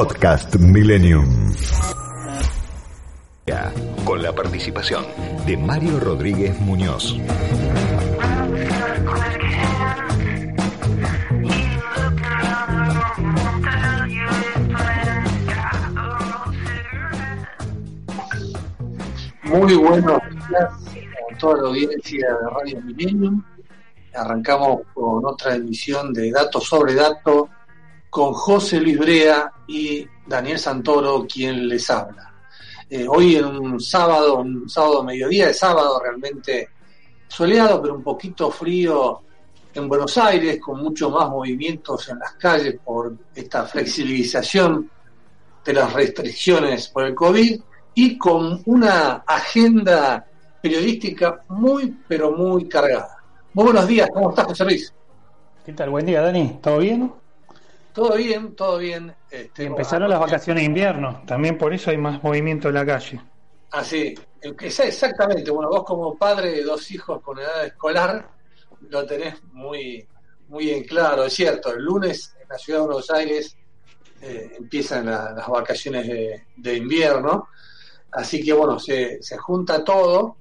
Podcast Millennium. Con la participación de Mario Rodríguez Muñoz. Muy buenos días a toda la audiencia de Radio Millennium. Arrancamos con otra emisión de Datos sobre Datos con José Luis Brea y Daniel Santoro, quien les habla. Eh, hoy en un sábado, un sábado mediodía de sábado realmente soleado, pero un poquito frío en Buenos Aires, con muchos más movimientos en las calles por esta flexibilización de las restricciones por el COVID y con una agenda periodística muy, pero muy cargada. Muy buenos días, ¿cómo estás, José Luis? ¿Qué tal? Buen día, Dani. ¿Todo bien? Todo bien, todo bien. Este, empezaron las vacaciones de invierno, también por eso hay más movimiento en la calle. Así, ah, exactamente. Bueno, vos como padre de dos hijos con edad escolar, lo tenés muy, muy en claro, es cierto. El lunes en la ciudad de Buenos Aires eh, empiezan las vacaciones de, invierno, así que bueno, se, se junta todo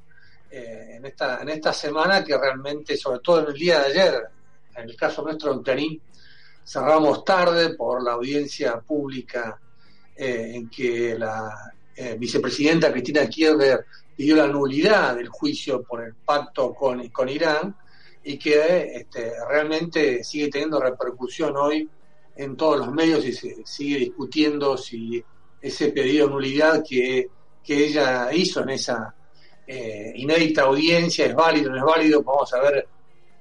eh, en, esta, en esta semana que realmente, sobre todo en el día de ayer, en el caso nuestro en Clarín, cerramos tarde por la audiencia pública eh, en que la eh, vicepresidenta Cristina Kirchner pidió la nulidad del juicio por el pacto con, con Irán y que este, realmente sigue teniendo repercusión hoy en todos los medios y se sigue discutiendo si ese pedido de nulidad que, que ella hizo en esa eh, inédita audiencia es válido o no es válido. Vamos a ver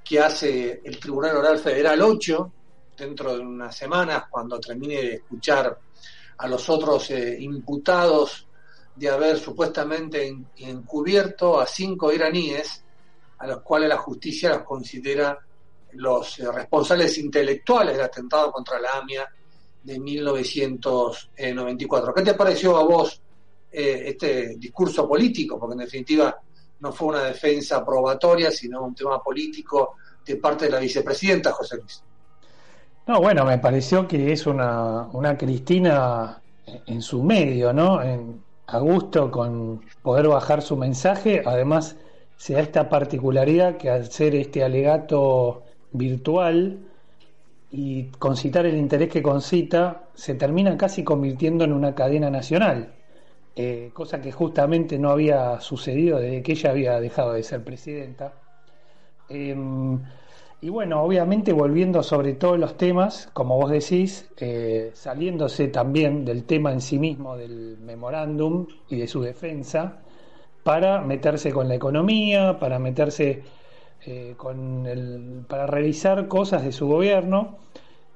qué hace el Tribunal Oral Federal 8 dentro de unas semanas, cuando termine de escuchar a los otros eh, imputados de haber supuestamente encubierto a cinco iraníes, a los cuales la justicia los considera los eh, responsables intelectuales del atentado contra la AMIA de 1994. ¿Qué te pareció a vos eh, este discurso político? Porque en definitiva no fue una defensa probatoria, sino un tema político de parte de la vicepresidenta José Luis. No, bueno, me pareció que es una, una Cristina en su medio, ¿no? a gusto con poder bajar su mensaje. Además, se da esta particularidad que al ser este alegato virtual y concitar el interés que concita, se termina casi convirtiendo en una cadena nacional, eh, cosa que justamente no había sucedido desde que ella había dejado de ser presidenta. Em, y bueno, obviamente volviendo sobre todos los temas, como vos decís, eh, saliéndose también del tema en sí mismo del memorándum y de su defensa, para meterse con la economía, para meterse eh, con el, para realizar cosas de su gobierno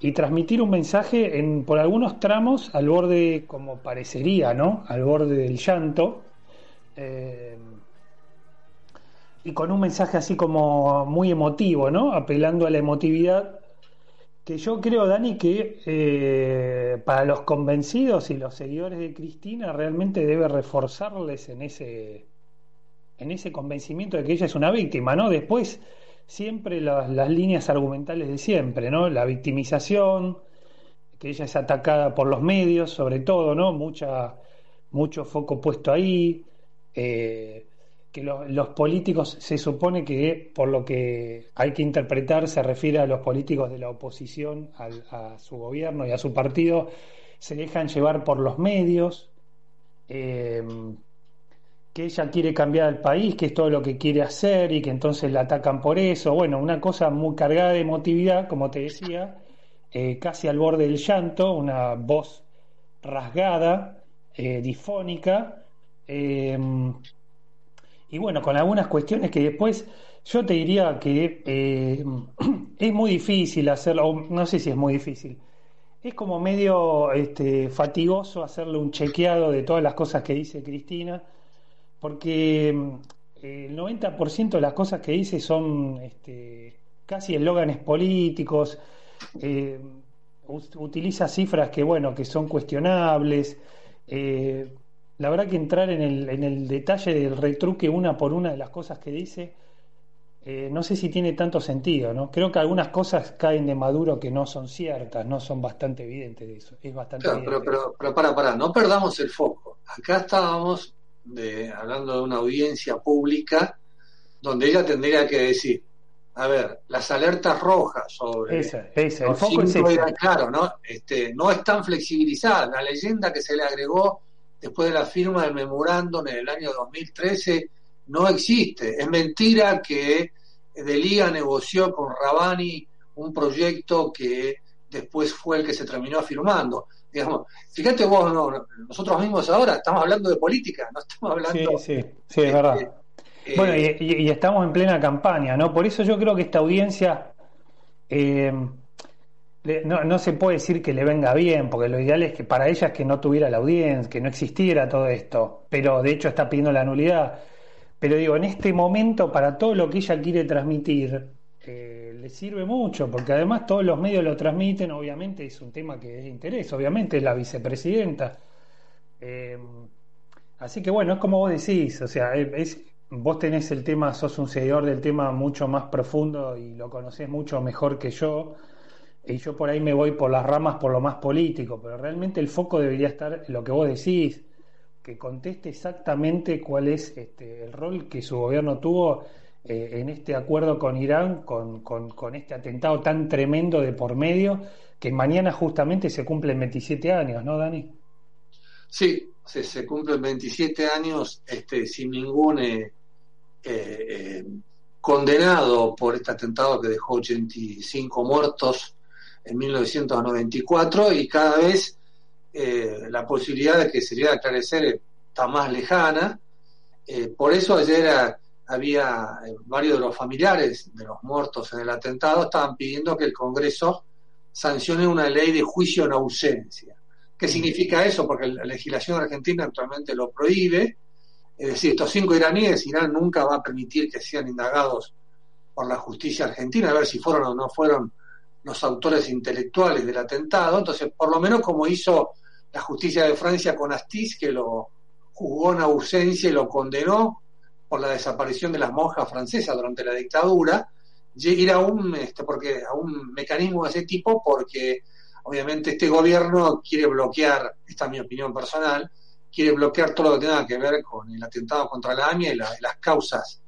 y transmitir un mensaje en, por algunos tramos al borde, como parecería, ¿no? Al borde del llanto. Eh, y con un mensaje así como muy emotivo, ¿no? Apelando a la emotividad, que yo creo, Dani, que eh, para los convencidos y los seguidores de Cristina realmente debe reforzarles en ese, en ese convencimiento de que ella es una víctima, ¿no? Después, siempre las, líneas argumentales de siempre, ¿no? La victimización, que ella es atacada por los medios, sobre todo, ¿no? Mucha, mucho foco puesto ahí. Eh, que los políticos se supone que por lo que hay que interpretar se refiere a los políticos de la oposición a su gobierno y a su partido se dejan llevar por los medios eh, que ella quiere cambiar el país que es todo lo que quiere hacer y que entonces la atacan por eso. Bueno una cosa muy cargada de emotividad como te decía eh, casi al borde del llanto una voz rasgada eh, difónica y bueno, con algunas cuestiones que después yo te diría que eh, es muy difícil hacerlo, no sé si es muy difícil, es como medio este, fatigoso hacerle un chequeado de todas las cosas que dice Cristina, porque eh, el 90% de las cosas que dice son este, casi eslóganes políticos, eh, utiliza cifras que, bueno, que son cuestionables la verdad que entrar en el, en el detalle del retruque una por una de las cosas que dice eh, no sé si tiene tanto sentido, ¿no? Creo que algunas cosas caen de Maduro que no son ciertas, no son bastante evidentes de eso. Es bastante pero, pero, pero, para, para, no perdamos el foco. Acá estábamos de, hablando de una audiencia pública donde ella tendría que decir, a ver, las alertas rojas sobre esa, esa. el foco es claro, ¿no? Este, no están flexibilizadas. La leyenda que se le agregó después de la firma del memorándum en el año 2013 no existe. Es mentira que De Liga negoció con Rabani un proyecto que después fue el que se terminó firmando. Digamos, fíjate vos, nosotros mismos ahora estamos hablando de política, no estamos hablando. Sí, sí, sí, es verdad. Eh, bueno, y, estamos en plena campaña, ¿no? Por eso yo creo que esta audiencia eh, no, no, se puede decir que le venga bien, porque lo ideal es que para ella es que no tuviera la audiencia, que no existiera todo esto, pero de hecho está pidiendo la nulidad. Pero digo, en este momento, para todo lo que ella quiere transmitir, eh, le sirve mucho, porque además todos los medios lo transmiten, obviamente es un tema que es de interés, obviamente es la vicepresidenta. Eh, así que bueno, es como vos decís, o sea, es, vos tenés el tema, sos un seguidor del tema mucho más profundo y lo conocés mucho mejor que yo, y yo por ahí me voy por las ramas por lo más político, pero realmente el foco debería estar en lo que vos decís, que conteste exactamente cuál es este, el rol que su gobierno tuvo eh, en este acuerdo con Irán, con, con, este atentado tan tremendo de por medio, que mañana justamente se cumplen 27 años, ¿no, Dani? Sí, se, se cumplen 27 años este, sin ningún eh, eh, condenado por este atentado que dejó 85 muertos en 1994 y cada vez eh, la posibilidad de que se llegue a aclarecer está más lejana. Eh, por eso ayer había eh, varios de los familiares de los muertos en el atentado estaban pidiendo que el Congreso sancione una ley de juicio en ausencia. ¿Qué significa eso? Porque la legislación argentina actualmente lo prohíbe. Es decir, estos cinco iraníes, Irán nunca va a permitir que sean indagados por la justicia argentina, a ver si fueron o no fueron los autores intelectuales del atentado. Entonces, por lo menos como hizo la justicia de Francia con Astiz, que lo juzgó en ausencia y lo condenó por la desaparición de las monjas francesas durante la dictadura, ir a un, este, porque, a un mecanismo de ese tipo porque obviamente este gobierno quiere bloquear, esta es mi opinión personal, quiere bloquear todo lo que tenga que ver con el atentado contra la AMIA y, las causas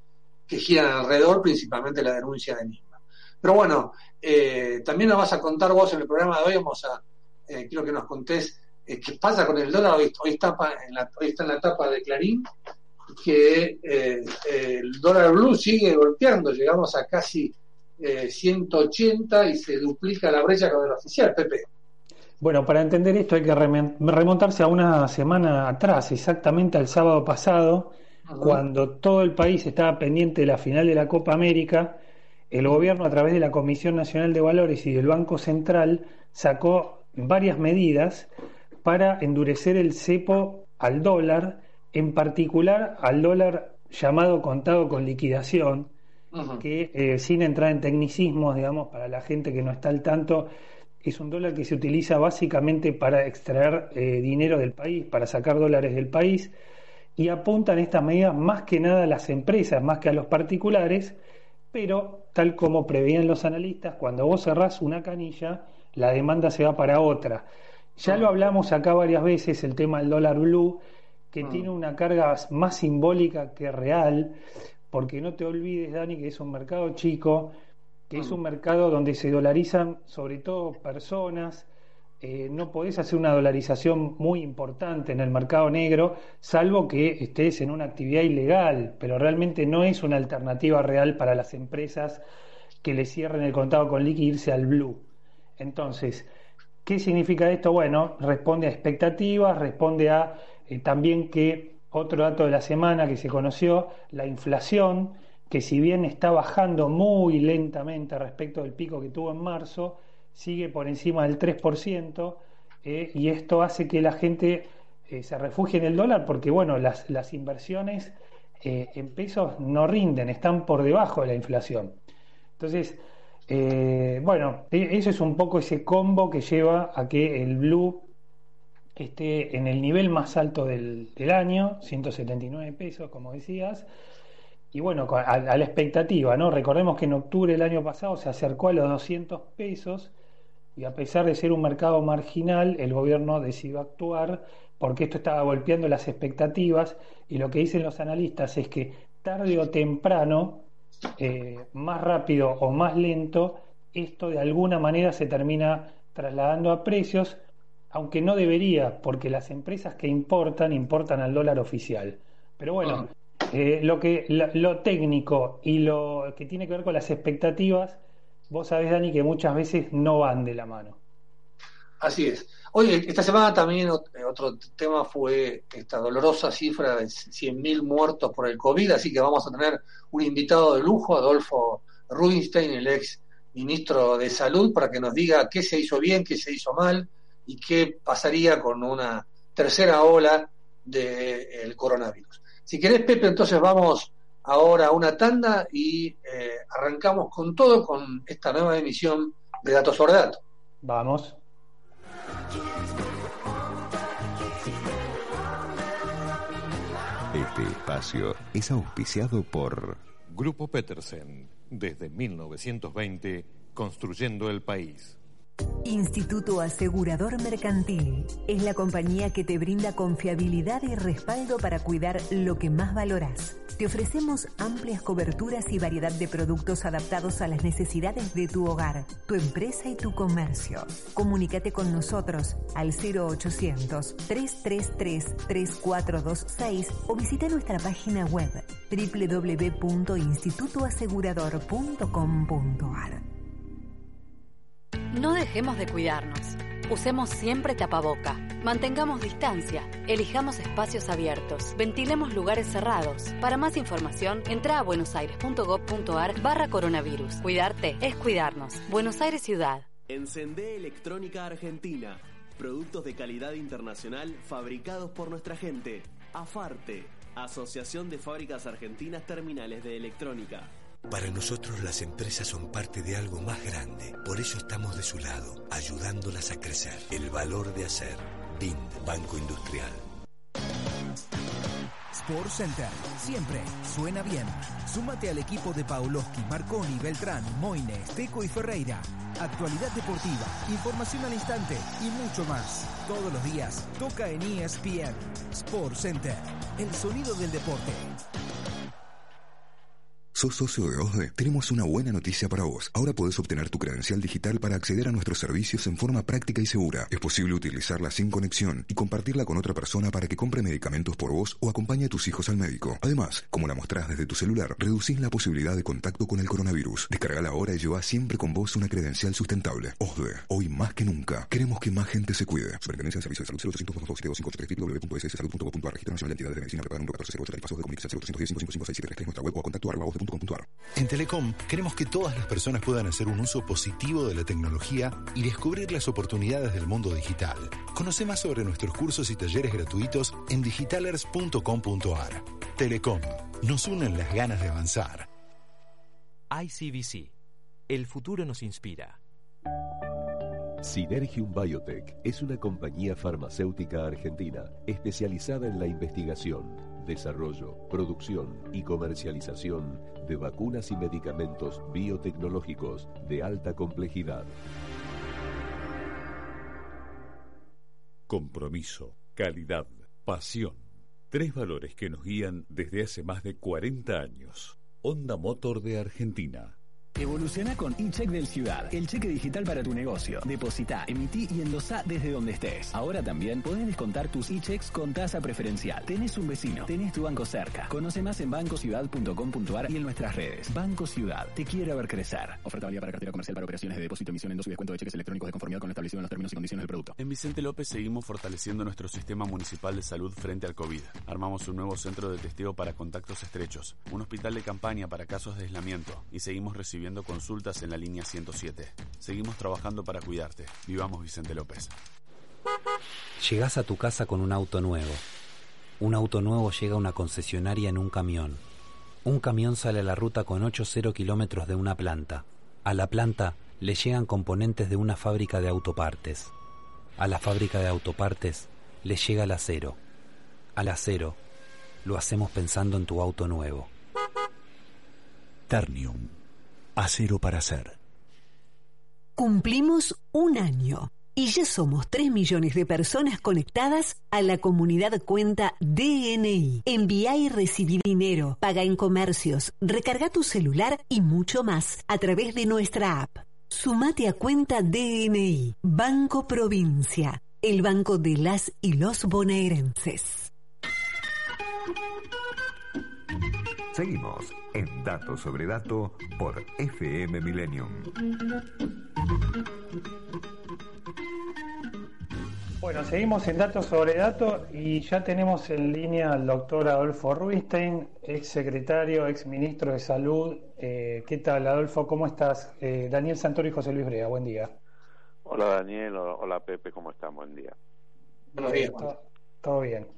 que giran alrededor, principalmente la denuncia de Nisma. Pero bueno, eh, también nos vas a contar vos en el programa de hoy, vamos a, eh, quiero que nos contés eh, qué pasa con el dólar. Hoy, está en la, está en la etapa de Clarín que el dólar blue sigue golpeando, llegamos a casi 180 y se duplica la brecha con el oficial, Pepe. Bueno, para entender esto hay que remontarse a una semana atrás, exactamente al sábado pasado, cuando todo el país estaba pendiente de la final de la Copa América el gobierno a través de la Comisión Nacional de Valores y del Banco Central sacó varias medidas para endurecer el cepo al dólar, en particular al dólar llamado contado con liquidación, que eh, sin entrar en tecnicismos, digamos, para la gente que no está al tanto, es un dólar que se utiliza básicamente para extraer eh, dinero del país, para sacar dólares del país, y apuntan estas medidas más que nada a las empresas, más que a los particulares, pero tal como preveían los analistas, cuando vos cerrás una canilla, la demanda se va para otra. Ya lo hablamos acá varias veces, el tema del dólar blue, que mm. tiene una carga más simbólica que real, porque no te olvides, Dani, que es un mercado chico, que es mm. un mercado donde se dolarizan sobre todo personas, eh, no podés hacer una dolarización muy importante en el mercado negro, salvo que estés en una actividad ilegal, pero realmente no es una alternativa real para las empresas que le cierren el contado con liqui irse al blue. Entonces, ¿qué significa esto? Bueno, responde a expectativas, responde a eh, también que otro dato de la semana que se conoció, la inflación, que si bien está bajando muy lentamente respecto del pico que tuvo en marzo, sigue por encima del 3%, eh, y esto hace que la gente eh, se refugie en el dólar porque, bueno, las, las inversiones eh, en pesos no rinden, están por debajo de la inflación. Entonces, bueno, e, eso es un poco ese combo que lleva a que el blue esté en el nivel más alto del, del año, 179 pesos, como decías, y bueno, a, la expectativa, ¿no? Recordemos que en octubre del año pasado se acercó a los 200 pesos y a pesar de ser un mercado marginal, el gobierno decidió actuar porque esto estaba golpeando las expectativas y lo que dicen los analistas es que tarde o temprano, eh, más rápido o más lento, esto de alguna manera se termina trasladando a precios, aunque no debería, porque las empresas que importan, importan al dólar oficial. Pero bueno, eh, lo, que, lo, técnico y lo que tiene que ver con las expectativas, vos sabés, Dani, que muchas veces no van de la mano. Así es. Oye, esta semana también eh, otro tema fue esta dolorosa cifra de 100.000 muertos por el COVID, así que vamos a tener un invitado de lujo, Adolfo Rubinstein, el ex ministro de Salud, para que nos diga qué se hizo bien, qué se hizo mal y qué pasaría con una tercera ola del coronavirus. Si querés, Pepe, entonces vamos ahora a una tanda y eh, arrancamos con todo con esta nueva emisión de Datos sobre Datos. Vamos. Este espacio es auspiciado por Grupo Petersen, desde 1920, construyendo el país. Instituto Asegurador Mercantil es la compañía que te brinda confiabilidad y respaldo para cuidar lo que más valoras. Te ofrecemos amplias coberturas y variedad de productos adaptados a las necesidades de tu hogar, tu empresa y tu comercio. Comunícate con nosotros al 0800-333-3426 o visita nuestra página web www.institutoasegurador.com.ar. No dejemos de cuidarnos. Usemos siempre tapaboca. Mantengamos distancia. Elijamos espacios abiertos. Ventilemos lugares cerrados. Para más información, entra a buenosaires.gov.ar barra coronavirus. Cuidarte es cuidarnos. Buenos Aires Ciudad. Encendé Electrónica Argentina. Productos de calidad internacional fabricados por nuestra gente. AFARTE. Asociación de Fábricas Argentinas Terminales de Electrónica. Para nosotros las empresas son parte de algo más grande. Por eso estamos de su lado, ayudándolas a crecer. El valor de hacer. BIND, Banco Industrial. Sport Center. Siempre suena bien. Súmate al equipo de Pauloski, Marconi, Beltrán, Moine, Teco y Ferreira. Actualidad deportiva, información al instante y mucho más. Todos los días toca en ESPN. Sport Center. El sonido del deporte. ¿Sos socio de OSDE? Tenemos una buena noticia para vos. Ahora podés obtener tu credencial digital para acceder a nuestros servicios en forma práctica y segura. Es posible utilizarla sin conexión y compartirla con otra persona para que compre medicamentos por vos o acompañe a tus hijos al médico. Además, como la mostrás desde tu celular, reducís la posibilidad de contacto con el coronavirus. Descargala ahora y lleva siempre con vos una credencial sustentable. OSDE, hoy más que nunca, queremos que más gente se cuide. Superintendencia de Servicios de Salud 0800 www.sssalud.gov.ar Registro Nacional de Entidades de Medicina Preparado número 1408 Tarifazos de comunicación 0810 nuestra web o a contacto arroba en Telecom queremos que todas las personas puedan hacer un uso positivo de la tecnología y descubrir las oportunidades del mundo digital. Conoce más sobre nuestros cursos y talleres gratuitos en digitalers.com.ar. Telecom, nos unen las ganas de avanzar. ICBC. El futuro nos inspira. Synergium Biotech es una compañía farmacéutica argentina especializada en la investigación, desarrollo, producción y comercialización de vacunas y medicamentos biotecnológicos de alta complejidad. Compromiso, calidad, pasión. Tres valores que nos guían desde hace más de 40 años. Honda Motor de Argentina Evoluciona con eCheck del Ciudad, el cheque digital para tu negocio. Deposita, emití y endosá desde donde estés. Ahora también podés descontar tus e-checks con tasa preferencial. Tenés un vecino, tenés tu banco cerca. Conoce más en bancociudad.com.ar y en nuestras redes. Banco Ciudad, te quiere ver crecer. Oferta válida para cartera comercial para operaciones de depósito, emisión, endoso y descuento de cheques electrónicos de conformidad con lo establecido en los términos y condiciones del producto. En Vicente López seguimos fortaleciendo nuestro sistema municipal de salud frente al COVID. Armamos un nuevo centro de testeo para contactos estrechos, un hospital de campaña para casos de aislamiento y seguimos recibiendo consultas en la línea 107. Seguimos trabajando para cuidarte. Vivamos Vicente López. Llegás a tu casa con un auto nuevo. Un auto nuevo llega a una concesionaria en un camión. Un camión sale a la ruta con 8-0 kilómetros de una planta. A la planta le llegan componentes de una fábrica de autopartes. A la fábrica de autopartes le llega el acero. Al acero lo hacemos pensando en tu auto nuevo. Ternium. Acero para hacer. Cumplimos un año y ya somos 3 millones de personas conectadas a la comunidad cuenta DNI. Envía y recibí dinero, paga en comercios, recarga tu celular y mucho más a través de nuestra app. Sumate a cuenta DNI, Banco Provincia, el banco de las y los bonaerenses. Seguimos en Dato sobre Dato por FM Millennium. Bueno, seguimos en Datos sobre Dato y ya tenemos en línea al doctor Adolfo Ruistein, ex secretario, ex ministro de Salud. Eh, ¿Qué tal, Adolfo? ¿Cómo estás? Eh, Daniel Santoro y José Luis Brea, buen día. Hola, Daniel. Hola, Pepe. ¿Cómo están? Buen día. Buenos días. Todo, todo bien.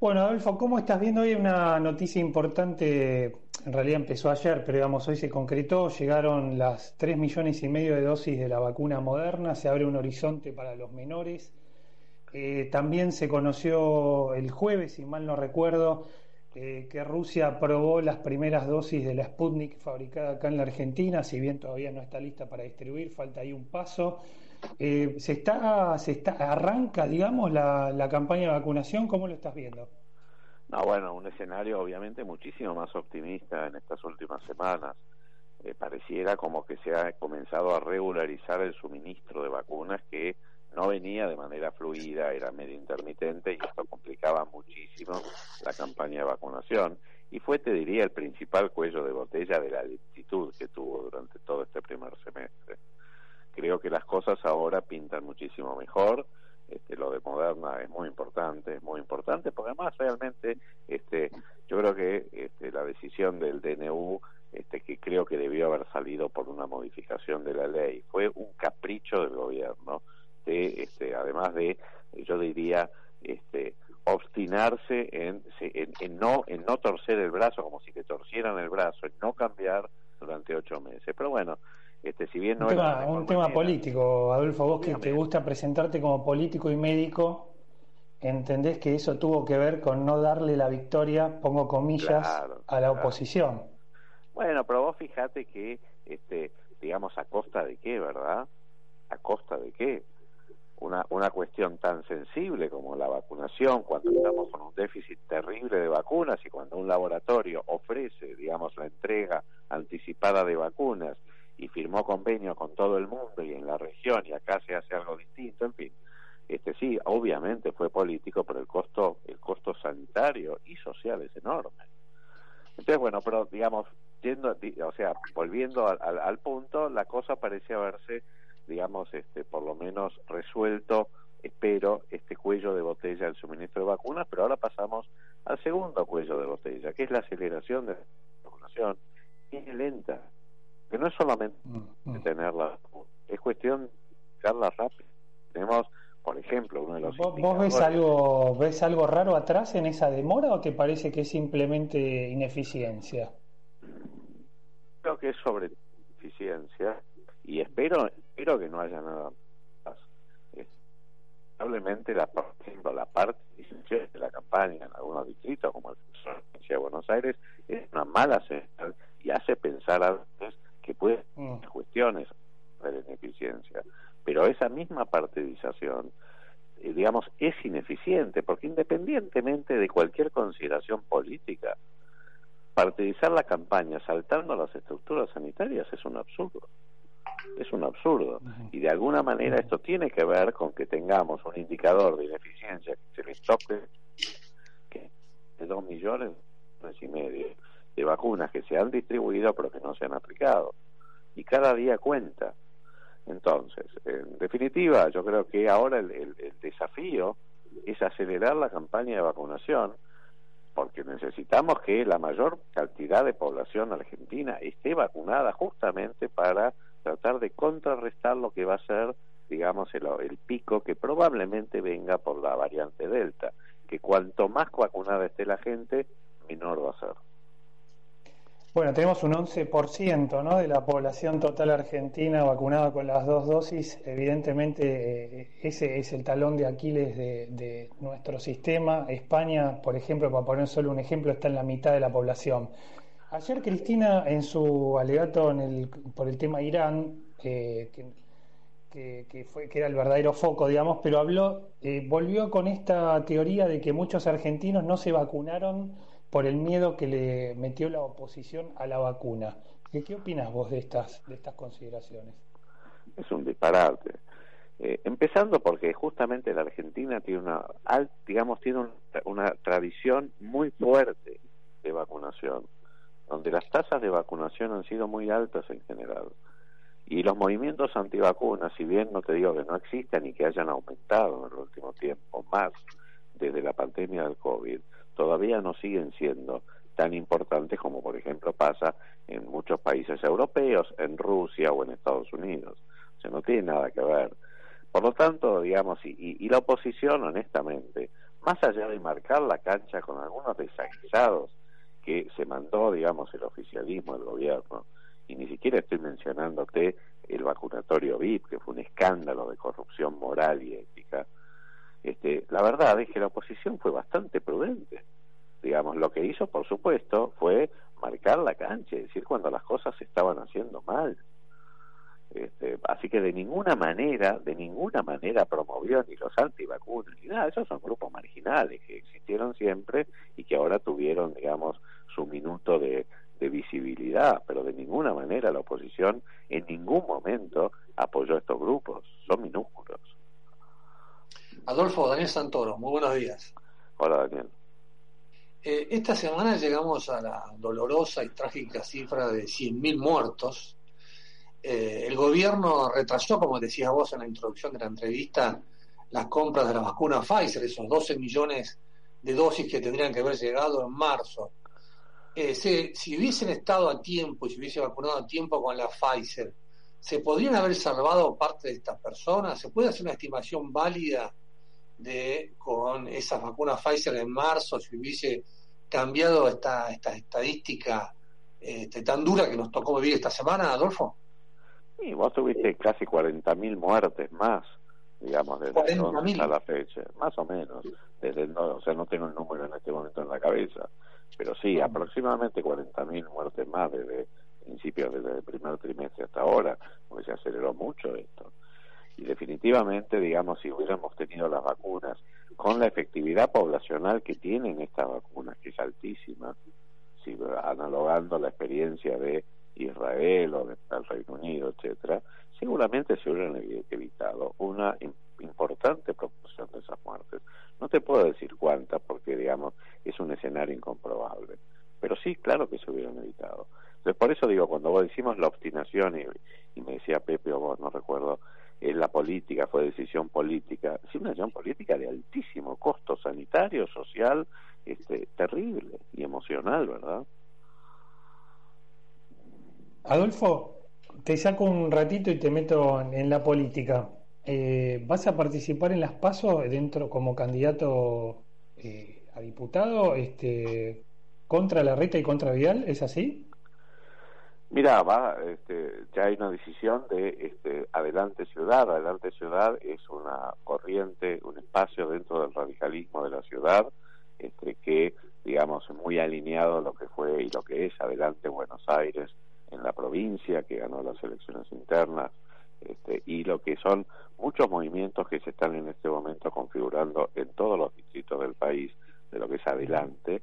Bueno, Adolfo, ¿cómo estás viendo hoy una noticia importante? En realidad empezó ayer, pero digamos, hoy se concretó. Llegaron las 3 millones y medio de dosis de la vacuna moderna. Se abre un horizonte para los menores. Eh, también se conoció el jueves, si mal no recuerdo, eh, que Rusia aprobó las primeras dosis de la Sputnik fabricada acá en la Argentina, si bien todavía no está lista para distribuir, falta ahí un paso. Eh, se está, se está, arranca, digamos, la, la campaña de vacunación. ¿Cómo lo estás viendo? No, bueno, un escenario obviamente muchísimo más optimista en estas últimas semanas. pareciera como que se ha comenzado a regularizar el suministro de vacunas que no venía de manera fluida, era medio intermitente y esto complicaba muchísimo la campaña de vacunación y fue, te diría, el principal cuello de botella de la lentitud que tuvo durante todo este primer semestre. Creo que las cosas ahora pintan muchísimo mejor. Este, lo de Moderna es muy importante, es muy importante, porque además realmente este, yo creo que este, la decisión del DNU, este, que creo que debió haber salido por una modificación de la ley, fue un capricho del gobierno este, además de, yo diría, este, obstinarse en, en, no en no torcer el brazo como si te torcieran el brazo en no cambiar durante ocho meses pero bueno este si bien no un tema, un tema político Adolfo vos que te gusta presentarte como político y médico entendés que eso tuvo que ver con no darle la victoria pongo comillas a la oposición bueno pero vos fíjate que este digamos a costa de qué verdad a costa de qué una, una cuestión tan sensible como la vacunación, cuando estamos con un déficit terrible de vacunas y cuando un laboratorio ofrece, digamos, la entrega anticipada de vacunas y firmó convenio con todo el mundo y en la región y acá se hace algo distinto, en fin, este sí, obviamente fue político, pero el costo, el costo sanitario y social es enorme. Entonces, bueno, pero digamos, yendo, o sea, volviendo al, al punto, la cosa parecía verse digamos, este, por lo menos resuelto, espero, este cuello de botella del suministro de vacunas, pero ahora pasamos al segundo cuello de botella, que es la aceleración de la vacunación. Es lenta, que no es solamente mm, mm. tenerla, es cuestión de hacerla rápido. Tenemos, por ejemplo, uno de los... ¿Vos, ¿Vos, ves algo, ves algo raro atrás en esa demora o te parece que es simplemente ineficiencia? Creo que es sobre eficiencia y espero espero que no haya nada más probablemente la ejemplo la parte de la campaña en algunos distritos como el de Buenos Aires es una mala señal y hace pensar a veces que puede mm. cuestiones de ineficiencia pero esa misma partidización eh, digamos es ineficiente porque independientemente de cualquier consideración política partidizar la campaña saltando las estructuras sanitarias es un absurdo es un absurdo. Y de alguna manera esto tiene que ver con que tengamos un indicador de ineficiencia que se le toque que de dos millones y medio de vacunas que se han distribuido pero que no se han aplicado. Y cada día cuenta. Entonces, en definitiva, yo creo que ahora el, el desafío es acelerar la campaña de vacunación porque necesitamos que la mayor cantidad de población argentina esté vacunada justamente para tratar de contrarrestar lo que va a ser, digamos, el, el pico que probablemente venga por la variante Delta, que cuanto más vacunada esté la gente, menor va a ser. Bueno, tenemos un 11% ¿no? de la población total argentina vacunada con las dos dosis. Evidentemente, eh, ese es el talón de Aquiles de, nuestro sistema. España, por ejemplo, para poner solo un ejemplo, está en la mitad de la población. Ayer Cristina, en su alegato en el, por el tema Irán, que, que, fue, que era el verdadero foco, digamos, pero habló, eh, volvió con esta teoría de que muchos argentinos no se vacunaron por el miedo que le metió la oposición a la vacuna. ¿Qué, qué opinas vos de estas, de estas consideraciones? Es un disparate. Eh, empezando porque justamente la Argentina tiene una, digamos, tiene una tradición muy fuerte de vacunación, donde las tasas de vacunación han sido muy altas en general. Y los movimientos antivacunas, si bien no te digo que no existan y que hayan aumentado en el último tiempo más desde la pandemia del COVID, todavía no siguen siendo tan importantes como por ejemplo pasa en muchos países europeos, en Rusia o en Estados Unidos. O sea, no tiene nada que ver. Por lo tanto, digamos, y, y la oposición, honestamente, más allá de marcar la cancha con algunos desaguisados que se mandó, digamos, el oficialismo, el gobierno, y ni siquiera estoy mencionándote el vacunatorio VIP, que fue un escándalo de corrupción moral y ética, este, la verdad es que la oposición fue bastante prudente. Digamos, lo que hizo, por supuesto, fue marcar la cancha, es decir, cuando las cosas se estaban haciendo mal. Este, así que de ninguna manera, de ninguna manera promovió ni los antivacunas ni nada. Esos son grupos marginales que existieron siempre y que ahora tuvieron, digamos, su minuto de, de visibilidad, pero de ninguna manera la oposición en ningún momento apoyó a estos grupos, son minúsculos. Adolfo, Daniel Santoro, muy buenos días. Hola Daniel. Eh, esta semana llegamos a la dolorosa y trágica cifra de 100.000 muertos. Eh, el gobierno retrasó, como decías vos en la introducción de la entrevista, las compras de la vacuna Pfizer, esos 12 millones de dosis que tendrían que haber llegado en marzo. Eh, si hubiesen estado a tiempo y si hubiese vacunado a tiempo con la Pfizer, ¿se podrían haber salvado parte de estas personas? ¿Se puede hacer una estimación válida de con esas vacunas Pfizer en marzo si hubiese cambiado esta, esta estadística este, tan dura que nos tocó vivir esta semana, Adolfo? Sí, vos tuviste casi 40.000 muertes más, digamos, desde entonces a la fecha, más o menos. Desde, no, o sea, no tengo el número en este momento en la cabeza, pero sí, aproximadamente 40.000 muertes más desde principios del primer trimestre hasta ahora, porque se aceleró mucho esto. Y definitivamente, digamos, si hubiéramos tenido las vacunas con la efectividad poblacional que tienen estas vacunas, que es altísima, si analogando la experiencia de Israel o del Reino Unido, etcétera, seguramente se hubieran evitado una importante proporción de esas muertes. No te puedo decir cuántas porque, digamos, es un escenario incomprobable. Pero sí, claro que se hubieran evitado. Entonces, por eso digo, cuando vos decimos la obstinación, y, y me decía Pepe o vos, no recuerdo, eh, la política fue decisión política, sí, una decisión política de altísimo costo sanitario, social, este, terrible y emocional, ¿verdad? Adolfo, te saco un ratito y te meto en la política. Eh, ¿Vas a participar en las PASO dentro como candidato eh, a diputado este, contra la reta y contra Vidal? ¿Es así? Mira, va, este, ya hay una decisión de este, Adelante Ciudad. Adelante Ciudad es una corriente, un espacio dentro del radicalismo de la ciudad este, que, digamos, muy alineado a lo que fue y lo que es Adelante Buenos Aires en la provincia, que ganó las elecciones internas, este, y lo que son muchos movimientos que se están en este momento configurando en todos los distritos del país de lo que es adelante,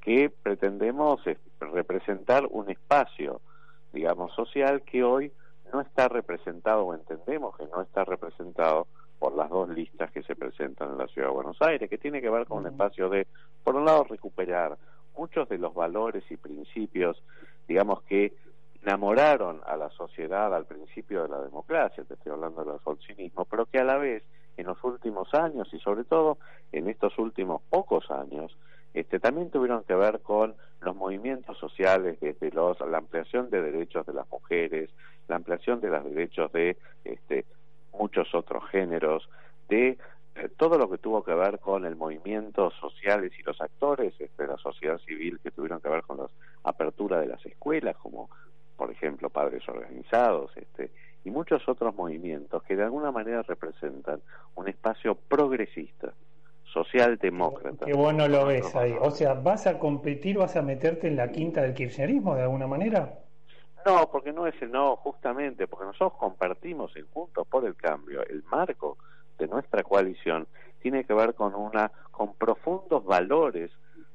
que pretendemos representar un espacio, digamos, social que hoy no está representado o entendemos que no está representado por las dos listas que se presentan en la Ciudad de Buenos Aires, que tiene que ver con un espacio de, por un lado, recuperar muchos de los valores y principios, digamos, que enamoraron a la sociedad al principio de la democracia, te estoy hablando del alfonsinismo, pero que a la vez en los últimos años y sobre todo en estos últimos pocos años, este, también tuvieron que ver con los movimientos sociales, desde los, la ampliación de derechos de las mujeres, la ampliación de los derechos de este, muchos otros géneros, de eh, todo lo que tuvo que ver con el movimiento sociales y los actores este, de la sociedad civil que tuvieron que ver con la apertura de las escuelas, como por ejemplo, padres organizados, este, y muchos otros movimientos que de alguna manera representan un espacio progresista, socialdemócrata. Qué bueno lo ves ahí. O sea, ¿vas a competir, vas a meterte en la quinta del kirchnerismo de alguna manera? No, porque no es el no, justamente, porque nosotros compartimos en Juntos por el Cambio el marco de nuestra coalición tiene que ver con una con profundos valores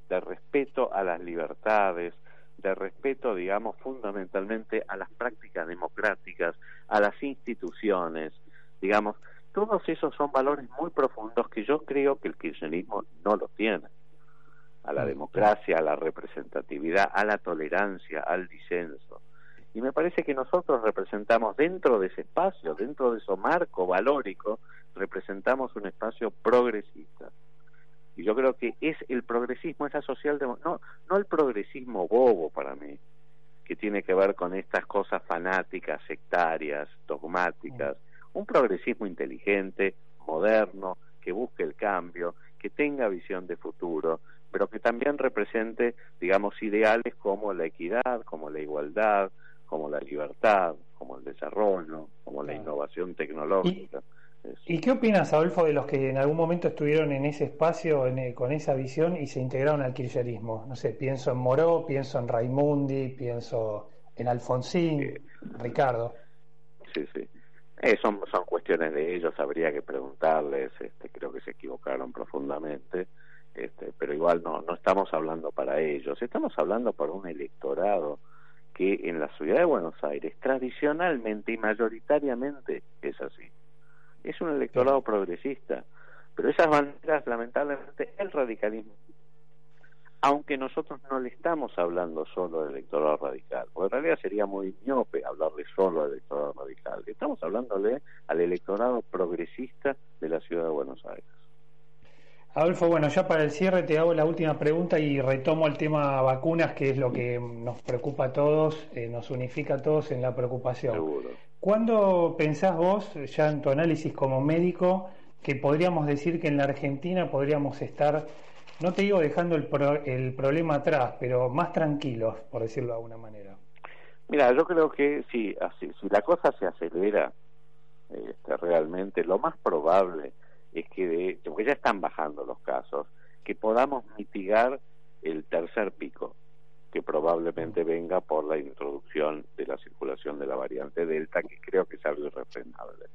de respeto a las libertades, de respeto, digamos, fundamentalmente a las prácticas democráticas, a las instituciones, digamos, todos esos son valores muy profundos que yo creo que el kirchnerismo no los tiene. A la mm. democracia, a la representatividad, a la tolerancia, al disenso. Y me parece que nosotros representamos dentro de ese espacio, dentro de ese marco valórico, representamos un espacio progresista. Y yo creo que es el progresismo, esa social, no, no el progresismo bobo para mí, que tiene que ver con estas cosas fanáticas, sectarias, dogmáticas, un progresismo inteligente, moderno, que busque el cambio, que tenga visión de futuro, pero que también represente, digamos, ideales como la equidad, como la igualdad, como la libertad, como el desarrollo, como la innovación tecnológica. ¿Y, qué opinas, Adolfo, de los que en algún momento estuvieron en ese espacio con esa visión y se integraron al kirchnerismo? No sé, pienso en Moró, pienso en Raimundi, pienso en Alfonsín, Ricardo. Sí, sí. Eh, son, son cuestiones de ellos, habría que preguntarles, este, creo que se equivocaron profundamente, este, pero igual no, no estamos hablando para ellos, estamos hablando para un electorado que en la ciudad de Buenos Aires tradicionalmente y mayoritariamente es así. Es un electorado progresista, pero esas banderas, lamentablemente, el radicalismo aunque nosotros no le estamos hablando solo del electorado radical, porque en realidad sería muy miope hablarle solo al electorado radical, estamos hablándole al electorado progresista de la ciudad de Buenos Aires. Adolfo, bueno, ya para el cierre te hago la última pregunta y retomo el tema vacunas, que es lo que nos preocupa a todos, eh, nos unifica a todos en la preocupación. Seguro. ¿Cuándo pensás vos, ya en tu análisis como médico, que podríamos decir que en la Argentina podríamos estar no te digo dejando el, el problema atrás, pero más tranquilos, por decirlo de alguna manera. Mira, yo creo que si, así, si la cosa se acelera este, realmente, lo más probable es que, de, porque ya están bajando los casos, que podamos mitigar el tercer pico, que probablemente venga por la introducción de la circulación de la variante Delta, que creo que es algo irrefrenable.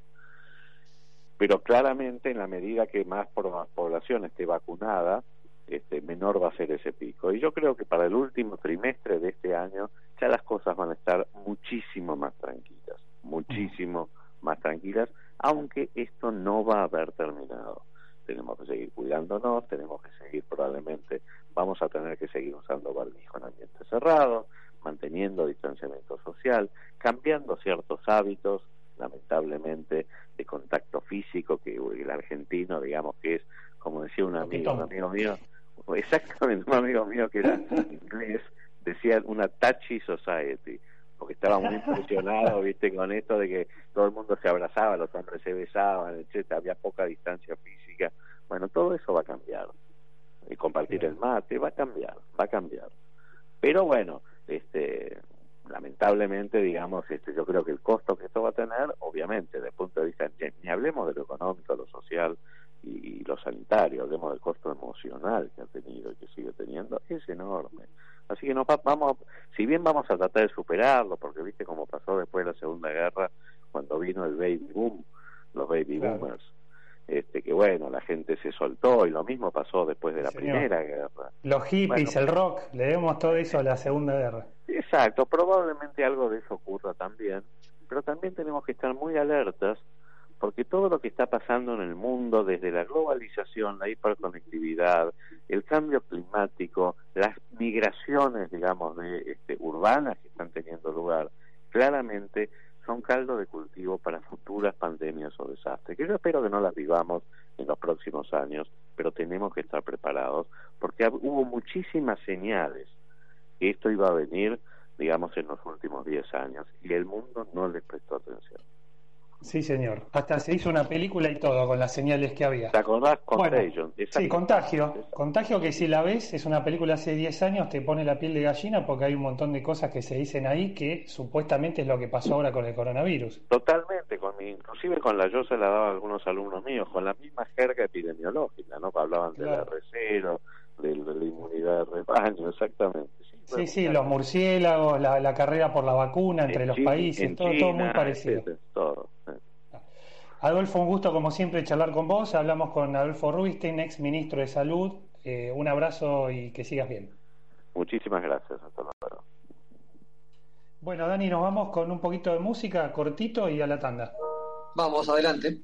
Pero claramente, en la medida que más población esté vacunada, este, menor va a ser ese pico. Y yo creo que para el último trimestre de este año ya las cosas van a estar muchísimo más tranquilas, muchísimo más tranquilas, aunque esto no va a haber terminado. Tenemos que seguir cuidándonos, tenemos que seguir probablemente, vamos a tener que seguir usando barbijo en ambientes cerrados, manteniendo distanciamiento social, cambiando ciertos hábitos, lamentablemente, de contacto físico, que el argentino, digamos que es, como decía un amigo, un amigo mío, exactamente un amigo mío que era inglés, decía una touchy society, porque estaba muy impresionado, viste, con esto de que todo el mundo se abrazaba, los hombres se besaban, etcétera, había poca distancia física. Bueno, todo eso va a cambiar. Y compartir el mate va a cambiar, va a cambiar. Pero bueno, este lamentablemente, digamos, este, yo creo que el costo que esto va a tener, obviamente, desde el punto de vista, ni hablemos de lo económico, lo social, y, lo sanitario, hablemos del costo emocional que ha tenido y que sigue teniendo, es enorme. Así que nos vamos, si bien vamos a tratar de superarlo, porque viste cómo pasó después de la Segunda Guerra, cuando vino el baby boom, los baby boomers, este que bueno, la gente se soltó y lo mismo pasó después de la Primera Guerra. Los hippies, el rock, le demos todo eso a la Segunda Guerra. Exacto, probablemente algo de eso ocurra también, pero también tenemos que estar muy alertas porque todo lo que está pasando en el mundo, desde la globalización, la hiperconectividad, el cambio climático, las migraciones, digamos, de, este, urbanas que están teniendo lugar, claramente son caldo de cultivo para futuras pandemias o desastres, que yo espero que no las vivamos en los próximos años, pero tenemos que estar preparados, porque hubo muchísimas señales que esto iba a venir, digamos, en los últimos 10 años, y el mundo no les prestó atención. Sí, señor. Hasta se hizo una película y todo con las señales que había. ¿Te acordás? Contagion. sí, Contagio. Contagio que si la ves, es una película hace 10 años, te pone la piel de gallina porque hay un montón de cosas que se dicen ahí que supuestamente es lo que pasó ahora con el coronavirus. Totalmente, con inclusive con la yo se la daba a algunos alumnos míos, con la misma jerga epidemiológica, ¿no? Hablaban de la R0, de, la inmunidad de rebaño, exactamente. Sí, sí, los murciélagos, la, carrera por la vacuna entre los países, todo, todo muy parecido. todo. Adolfo, un gusto como siempre charlar con vos. Hablamos con Adolfo Rubinstein, ex ministro de Salud. Eh, un abrazo y que sigas bien. Muchísimas gracias. Hasta luego. Bueno, Dani, nos vamos con un poquito de música, cortito y a la tanda. Vamos, adelante.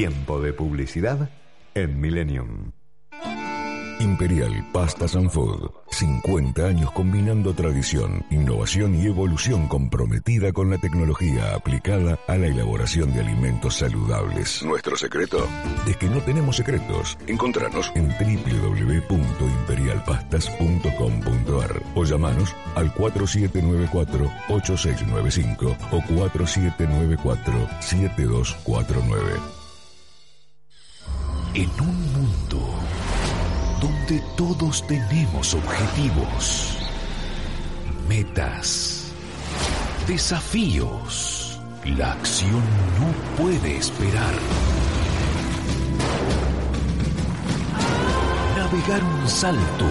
Tiempo de publicidad en Millennium. Imperial Pastas and Food. 50 años combinando tradición, innovación y evolución comprometida con la tecnología aplicada a la elaboración de alimentos saludables. Nuestro secreto es que no tenemos secretos. Encontranos en www.imperialpastas.com.ar o llamanos al 4794-8695 o 4794-7249 en un mundo donde todos tenemos objetivos, metas, desafíos, la acción no puede esperar. Navegar un salto,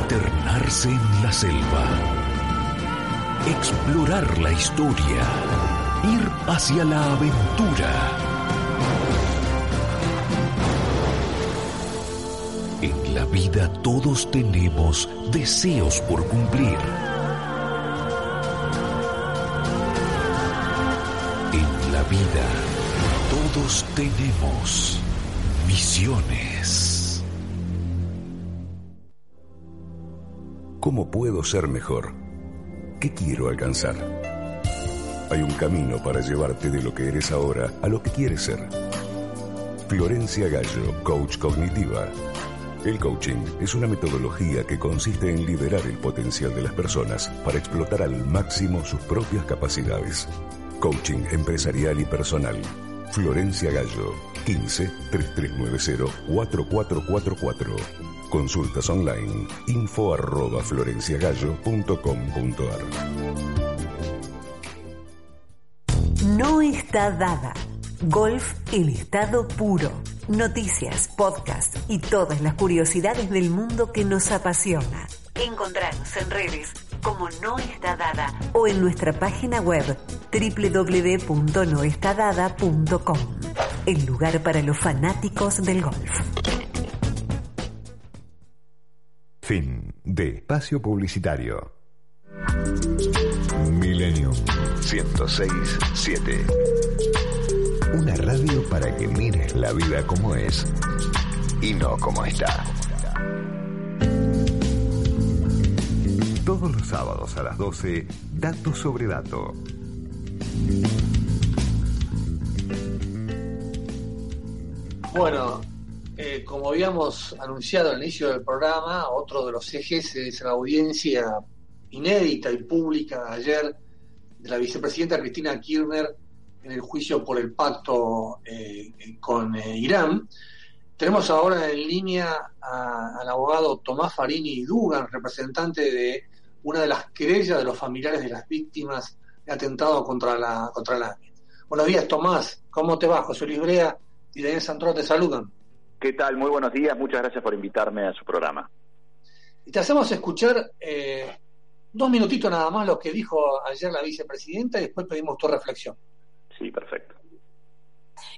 internarse en la selva, explorar la historia, ir hacia la aventura En la vida todos tenemos deseos por cumplir. En la vida todos tenemos misiones. ¿Cómo puedo ser mejor? ¿Qué quiero alcanzar? Hay un camino para llevarte de lo que eres ahora a lo que quieres ser. Florencia Gallo, coach cognitiva. El coaching es una metodología que consiste en liberar el potencial de las personas para explotar al máximo sus propias capacidades. Coaching empresarial y personal. Florencia Gallo, 15 3390 4444. Consultas online, info arroba. No está dada. Golf el estado puro. Noticias, podcast y todas las curiosidades del mundo que nos apasiona. Encontrarnos en redes como No Está Dada o en nuestra página web www.noestadada.com. El lugar para los fanáticos del golf. Fin de espacio publicitario. Millennium 1067. Una radio para que mires la vida como es y no como está. Todos los sábados a las 12, dato sobre dato. Bueno, eh, como habíamos anunciado al inicio del programa, otro de los ejes es la audiencia inédita y pública ayer de la vicepresidenta Cristina Kirchner en el juicio por el pacto eh, con eh, Irán. Tenemos ahora en línea al abogado Tomás Farini Dugan, representante de una de las querellas de los familiares de las víctimas de atentado contra la contra la Buenos días, Tomás. ¿Cómo te va? José Luis Brea y Daniel Santro te saludan. ¿Qué tal? Muy buenos días. Muchas gracias por invitarme a su programa. Y te hacemos escuchar eh, dos minutitos nada más lo que dijo ayer la vicepresidenta y después pedimos tu reflexión. Perfecto.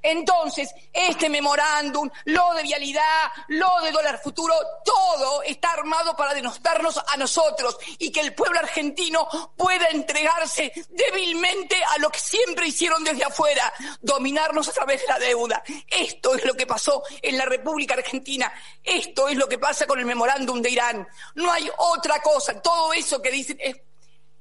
Entonces, este memorándum, lo de vialidad, lo de dólar futuro, todo está armado para denostarnos a nosotros y que el pueblo argentino pueda entregarse débilmente a lo que siempre hicieron desde afuera, dominarnos a través de la deuda. Esto es lo que pasó en la República Argentina. Esto es lo que pasa con el memorándum de Irán. No hay otra cosa. Todo eso que dicen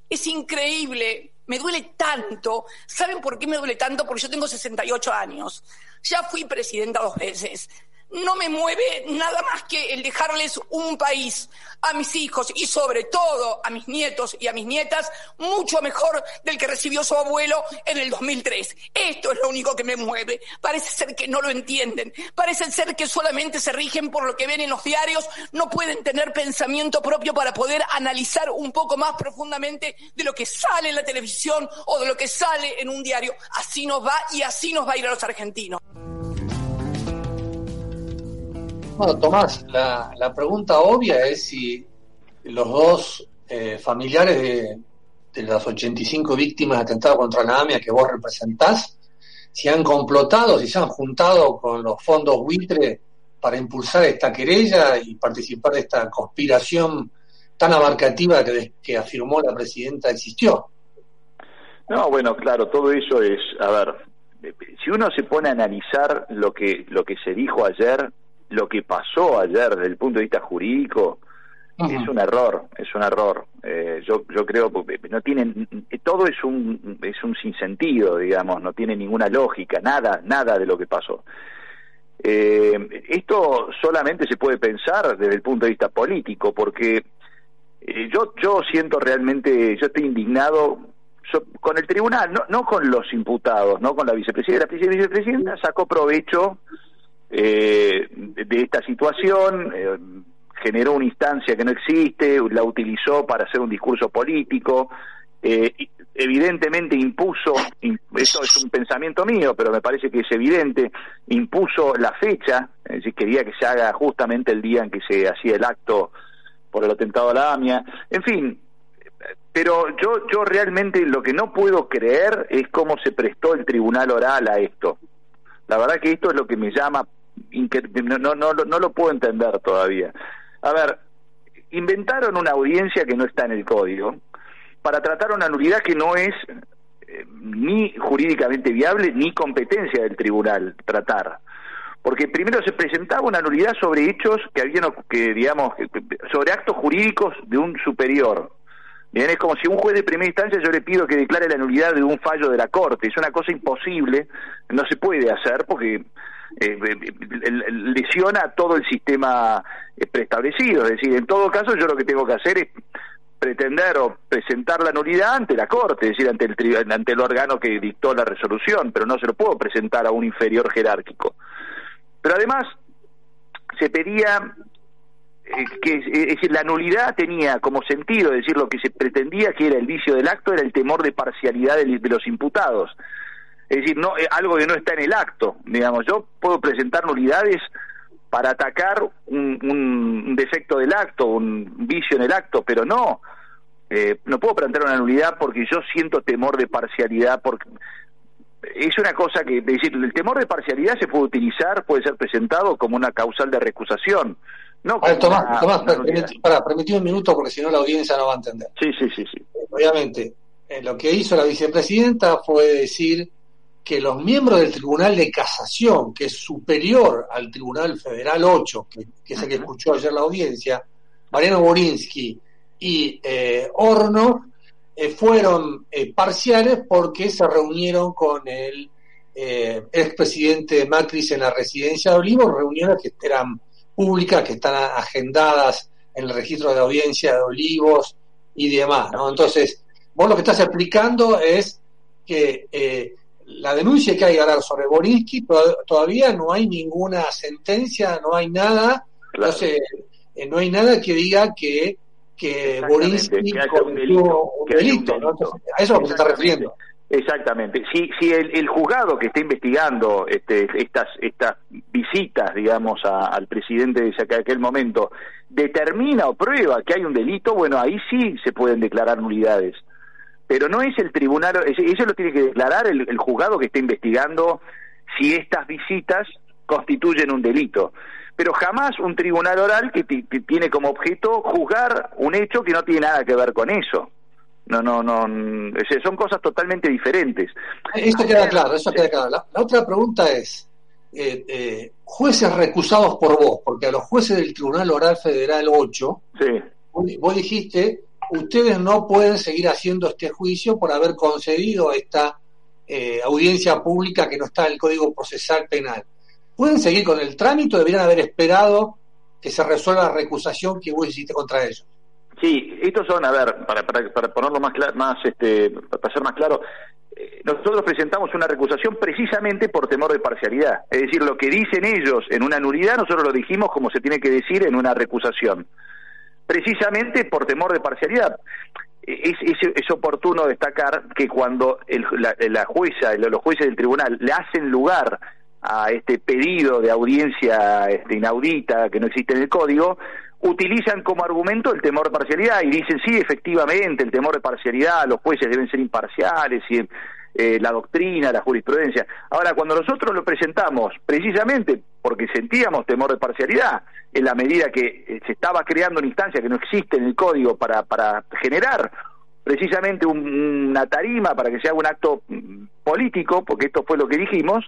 es increíble me duele tanto. ¿Saben por qué me duele tanto? Porque yo tengo 68 años. Ya fui presidenta dos veces no me mueve nada más que el dejarles un país a mis hijos y sobre todo a mis nietos y a mis nietas mucho mejor del que recibió su abuelo en el 2003. Esto es lo único que me mueve. Parece ser que no lo entienden. Parece ser que solamente se rigen por lo que ven en los diarios. No pueden tener pensamiento propio para poder analizar un poco más profundamente de lo que sale en la televisión o de lo que sale en un diario. Así nos va y así nos va a ir a los argentinos. Bueno, Tomás, la, la pregunta obvia es si los dos eh, familiares de, de, las 85 víctimas de atentado contra la AMIA que vos representás, si han complotado, si se han juntado con los fondos buitre para impulsar esta querella y participar de esta conspiración tan abarcativa que, que afirmó la presidenta existió. No, bueno, claro, todo eso es, a ver, si uno se pone a analizar lo que lo que se dijo ayer lo que pasó ayer desde el punto de vista jurídico es un error, es un error. Eh, yo yo creo que no tienen todo es un es un sinsentido, digamos, no tiene ninguna lógica, nada nada de lo que pasó. Eh, esto solamente se puede pensar desde el punto de vista político, porque eh, yo yo siento realmente, yo estoy indignado con el tribunal, no, no con los imputados, no con la vicepresidenta. La vicepresidenta sacó provecho eh, de esta situación, eh, generó una instancia que no existe, la utilizó para hacer un discurso político, eh, evidentemente impuso, eso es un pensamiento mío, pero me parece que es evidente, impuso la fecha, es decir, quería que se haga justamente el día en que se hacía el acto por el atentado a la AMIA, en fin, pero yo, yo realmente lo que no puedo creer es cómo se prestó el tribunal oral a esto. La verdad que esto es lo que me llama no, no, no, no lo puedo entender todavía. A ver, inventaron una audiencia que no está en el código para tratar una nulidad que no es eh, ni jurídicamente viable ni competencia del tribunal tratar. porque primero se presentaba una nulidad sobre hechos que habían, que digamos, sobre actos jurídicos de un superior. Bien, es como si un juez de primera instancia yo le pido que declare la nulidad de un fallo de la Corte. Es una cosa imposible, no se puede hacer porque eh, lesiona todo el sistema eh, preestablecido. Es decir, en todo caso yo lo que tengo que hacer es pretender o presentar la nulidad ante la Corte, es decir, ante el, ante el órgano que dictó la resolución, pero no se lo puedo presentar a un inferior jerárquico. Pero además se pedía eh, que es decir, la nulidad tenía como sentido, es decir, lo que se pretendía que era el vicio del acto era el temor de parcialidad de, los imputados. Es decir, no eh, algo que no está en el acto, digamos, yo puedo presentar nulidades para atacar un, defecto del acto, un vicio en el acto, pero no, eh, no puedo plantear una nulidad porque yo siento temor de parcialidad, porque es una cosa que, es decir, el temor de parcialidad se puede utilizar, puede ser presentado como una causal de recusación. No, Tomás, permitir un minuto porque si no la audiencia no va a entender. Sí, sí, sí, sí. Obviamente, eh, lo que hizo la vicepresidenta fue decir que los miembros del Tribunal de Casación, que es superior al Tribunal Federal 8, que, es el que escuchó ayer la audiencia, Mariano Borinsky y eh, Horno, eh, fueron eh, parciales porque se reunieron con el eh, expresidente Macri en la residencia de Olivos, reuniones que eran públicas, que están agendadas en el registro de audiencia de Olivos y demás. ¿no? Entonces, vos lo que estás explicando es que eh, la denuncia que hay ahora sobre Borinsky todavía no hay ninguna sentencia, no hay nada, no hay nada que diga que que Borinsky cometió un delito, a eso es lo que se está refiriendo. Exactamente. Si, si el, juzgado que está investigando este, estas, estas visitas, digamos, al presidente de aquel momento, determina o prueba que hay un delito, bueno, ahí sí se pueden declarar nulidades. Pero no es el tribunal, eso lo tiene que declarar el, el juzgado que está investigando si estas visitas constituyen un delito pero jamás un tribunal oral que, tiene como objeto juzgar un hecho que no tiene nada que ver con eso. No, no, no, son cosas totalmente diferentes. Eso queda claro, eso queda claro. La, otra pregunta es, eh, eh, jueces recusados por vos, porque a los jueces del Tribunal Oral Federal 8, vos, dijiste, ustedes no pueden seguir haciendo este juicio por haber concedido esta eh, audiencia pública que no está en el Código Procesal Penal. ¿Pueden seguir con el trámite o deberían haber esperado que se resuelva la recusación que vos hiciste contra ellos? Sí, estos son, a ver, para, para, ponerlo más, más este, para ser más claro, eh, nosotros presentamos una recusación precisamente por temor de parcialidad. Es decir, lo que dicen ellos en una nulidad, nosotros lo dijimos como se tiene que decir en una recusación. Precisamente por temor de parcialidad. Es, es, oportuno destacar que cuando el, la, la jueza, los jueces del tribunal le hacen lugar a este pedido de audiencia este, inaudita que no existe en el código, utilizan como argumento el temor de parcialidad y dicen, sí, efectivamente, el temor de parcialidad, los jueces deben ser imparciales y eh, la doctrina, la jurisprudencia. Ahora, cuando nosotros lo presentamos, precisamente porque sentíamos temor de parcialidad, en la medida que eh, se estaba creando una instancia que no existe en el código para, para generar precisamente una tarima para que se haga un acto mm, político, porque esto fue lo que dijimos,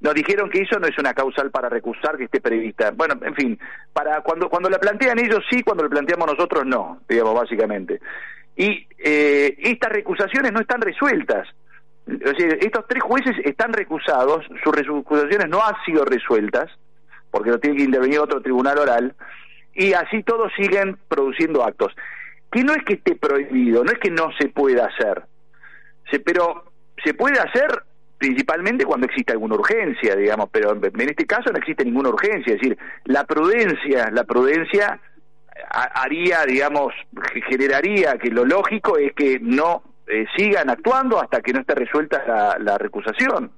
nos dijeron que eso no es una causal para recusar que esté prevista. Bueno, en fin, para cuando cuando la plantean ellos sí, cuando la planteamos nosotros no, digamos básicamente. Y eh, estas recusaciones no están resueltas. O sea, estos tres jueces están recusados, sus recusaciones no han sido resueltas, porque no tiene que intervenir otro tribunal oral, y así todos siguen produciendo actos. Que no es que esté prohibido, no es que no se pueda hacer, se, pero se puede hacer principalmente cuando existe alguna urgencia, digamos, pero en este caso no existe ninguna urgencia, es decir, la prudencia, la prudencia haría, digamos, generaría que lo lógico es que no eh, sigan actuando hasta que no esté resuelta la, recusación.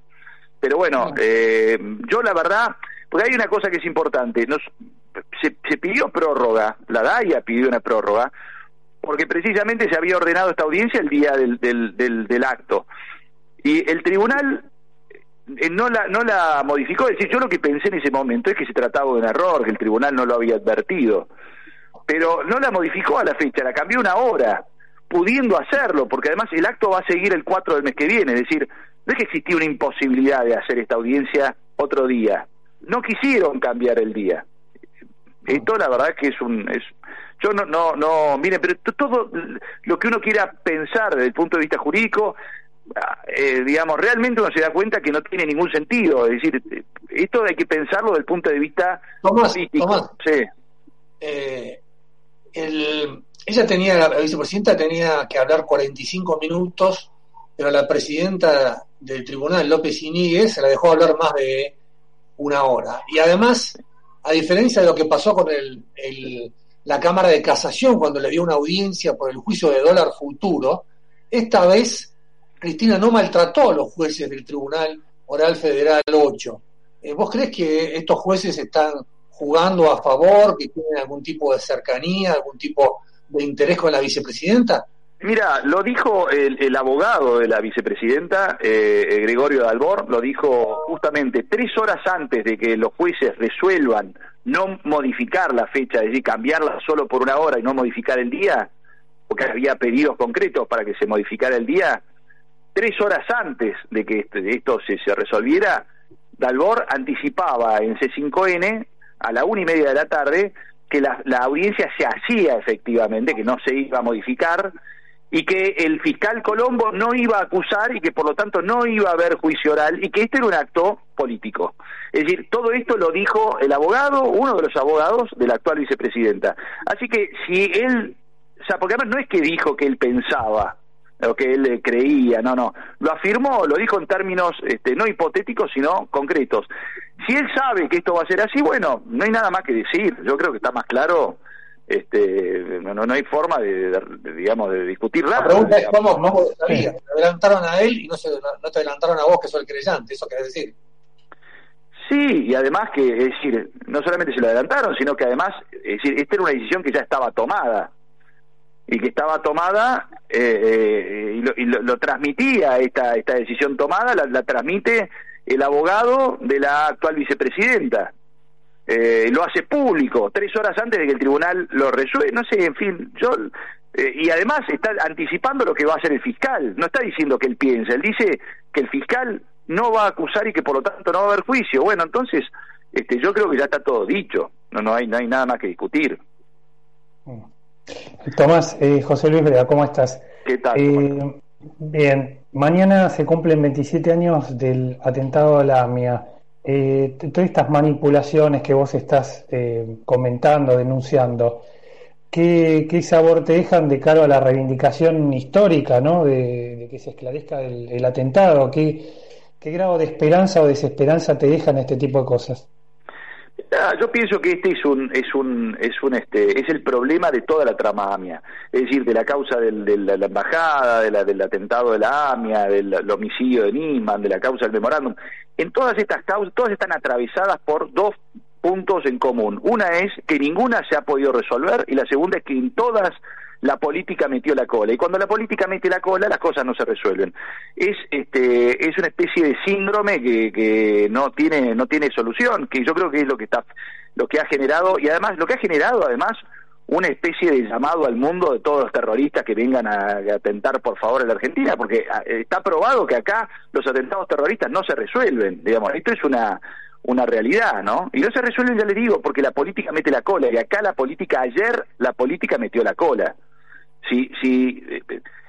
Pero bueno, eh, yo la verdad, porque hay una cosa que es importante, nos, se, se pidió prórroga, la DAIA pidió una prórroga, porque precisamente se había ordenado esta audiencia el día del, del, del, del acto. Y el tribunal eh, no la, no la modificó, es decir, yo lo que pensé en ese momento es que se trataba de un error, que el tribunal no lo había advertido, pero no la modificó a la fecha, la cambió una hora, pudiendo hacerlo, porque además el acto va a seguir el 4 del mes que viene, es decir, no es que existía una imposibilidad de hacer esta audiencia otro día, no quisieron cambiar el día. Esto la verdad que es un... Es, yo no, no, no, miren, pero todo lo que uno quiera pensar desde el punto de vista jurídico, eh, digamos, realmente uno se da cuenta que no tiene ningún sentido. Es decir, esto hay que pensarlo desde el punto de vista político. sí. Eh, el, ella tenía, la vicepresidenta tenía que hablar 45 minutos, pero la presidenta del tribunal, López Iníguez, se la dejó hablar más de una hora. Y además, a diferencia de lo que pasó con el, la Cámara de Casación cuando le dio una audiencia por el juicio de dólar futuro, esta vez Cristina no maltrató a los jueces del Tribunal Oral Federal 8. Eh, ¿Vos crees que estos jueces están jugando a favor, que tienen algún tipo de cercanía, algún tipo de interés con la vicepresidenta? Mira, lo dijo el, abogado de la vicepresidenta, eh, eh, Gregorio Dalbor, lo dijo justamente tres horas antes de que los jueces resuelvan no modificar la fecha, es decir, cambiarla solo por una hora y no modificar el día, porque había pedidos concretos para que se modificara el día, tres horas antes de que este, esto se, se resolviera, Dalbor anticipaba en C5N a la una y media de la tarde que la, audiencia se hacía efectivamente, que no se iba a modificar y que el fiscal Colombo no iba a acusar y que por lo tanto no iba a haber juicio oral y que este era un acto político. Es decir, todo esto lo dijo el abogado, uno de los abogados de la actual vicepresidenta. Así que si él, o sea, porque además no es que dijo que él pensaba, lo que él eh, creía, no, no, lo afirmó, lo dijo en términos este, no hipotéticos, sino concretos. Si él sabe que esto va a ser así, bueno, no hay nada más que decir, yo creo que está más claro, este, no, no hay forma de, digamos, de discutir nada. La pregunta es cómo, no sabía, adelantaron a él y no, se, no, te adelantaron a vos que sos el creyente, eso quiere decir. Sí, y además que, es decir, no solamente se lo adelantaron, sino que además, es decir, esta era una decisión que ya estaba tomada y que estaba tomada eh, eh, y, lo, transmitía esta, esta decisión tomada, la, transmite el abogado de la actual vicepresidenta. Eh, lo hace público tres horas antes de que el tribunal lo resuelva. No sé, en fin, yo. y además está anticipando lo que va a hacer el fiscal. No está diciendo que él piensa, él dice que el fiscal no va a acusar y que por lo tanto no va a haber juicio. Bueno, entonces, este, yo creo que ya está todo dicho. No, no hay, no hay nada más que discutir. Mm. Tomás, eh, José Luis Brea, ¿cómo estás? ¿Qué tal? Eh, bien, mañana se cumplen 27 años del atentado a la AMIA. Eh, todas estas manipulaciones que vos estás comentando, denunciando, ¿qué, sabor te dejan de cara a la reivindicación histórica ¿no? de, que se esclarezca el, atentado? ¿Qué, ¿Qué grado de esperanza o desesperanza te dejan este tipo de cosas? Ah, yo pienso que este es un es un es un este es el problema de toda la trama AMIA, es decir, de la causa del, de la, embajada, de la, del atentado de la AMIA, del homicidio de Nisman, de la causa del memorándum. En todas estas causas, todas están atravesadas por dos puntos en común. Una es que ninguna se ha podido resolver y la segunda es que en todas la política metió la cola. Y cuando la política mete la cola, las cosas no se resuelven. Es, este, es una especie de síndrome que, que no tiene, no tiene solución, que yo creo que es lo que está, lo que ha generado, y además, lo que ha generado además una especie de llamado al mundo de todos los terroristas que vengan a, atentar por favor a la Argentina, porque ah, está probado que acá los atentados terroristas no se resuelven, digamos, esto es una una realidad, ¿no? Y no se resuelven, ya le digo, porque la política mete la cola, y acá la política, ayer la política metió la cola si, si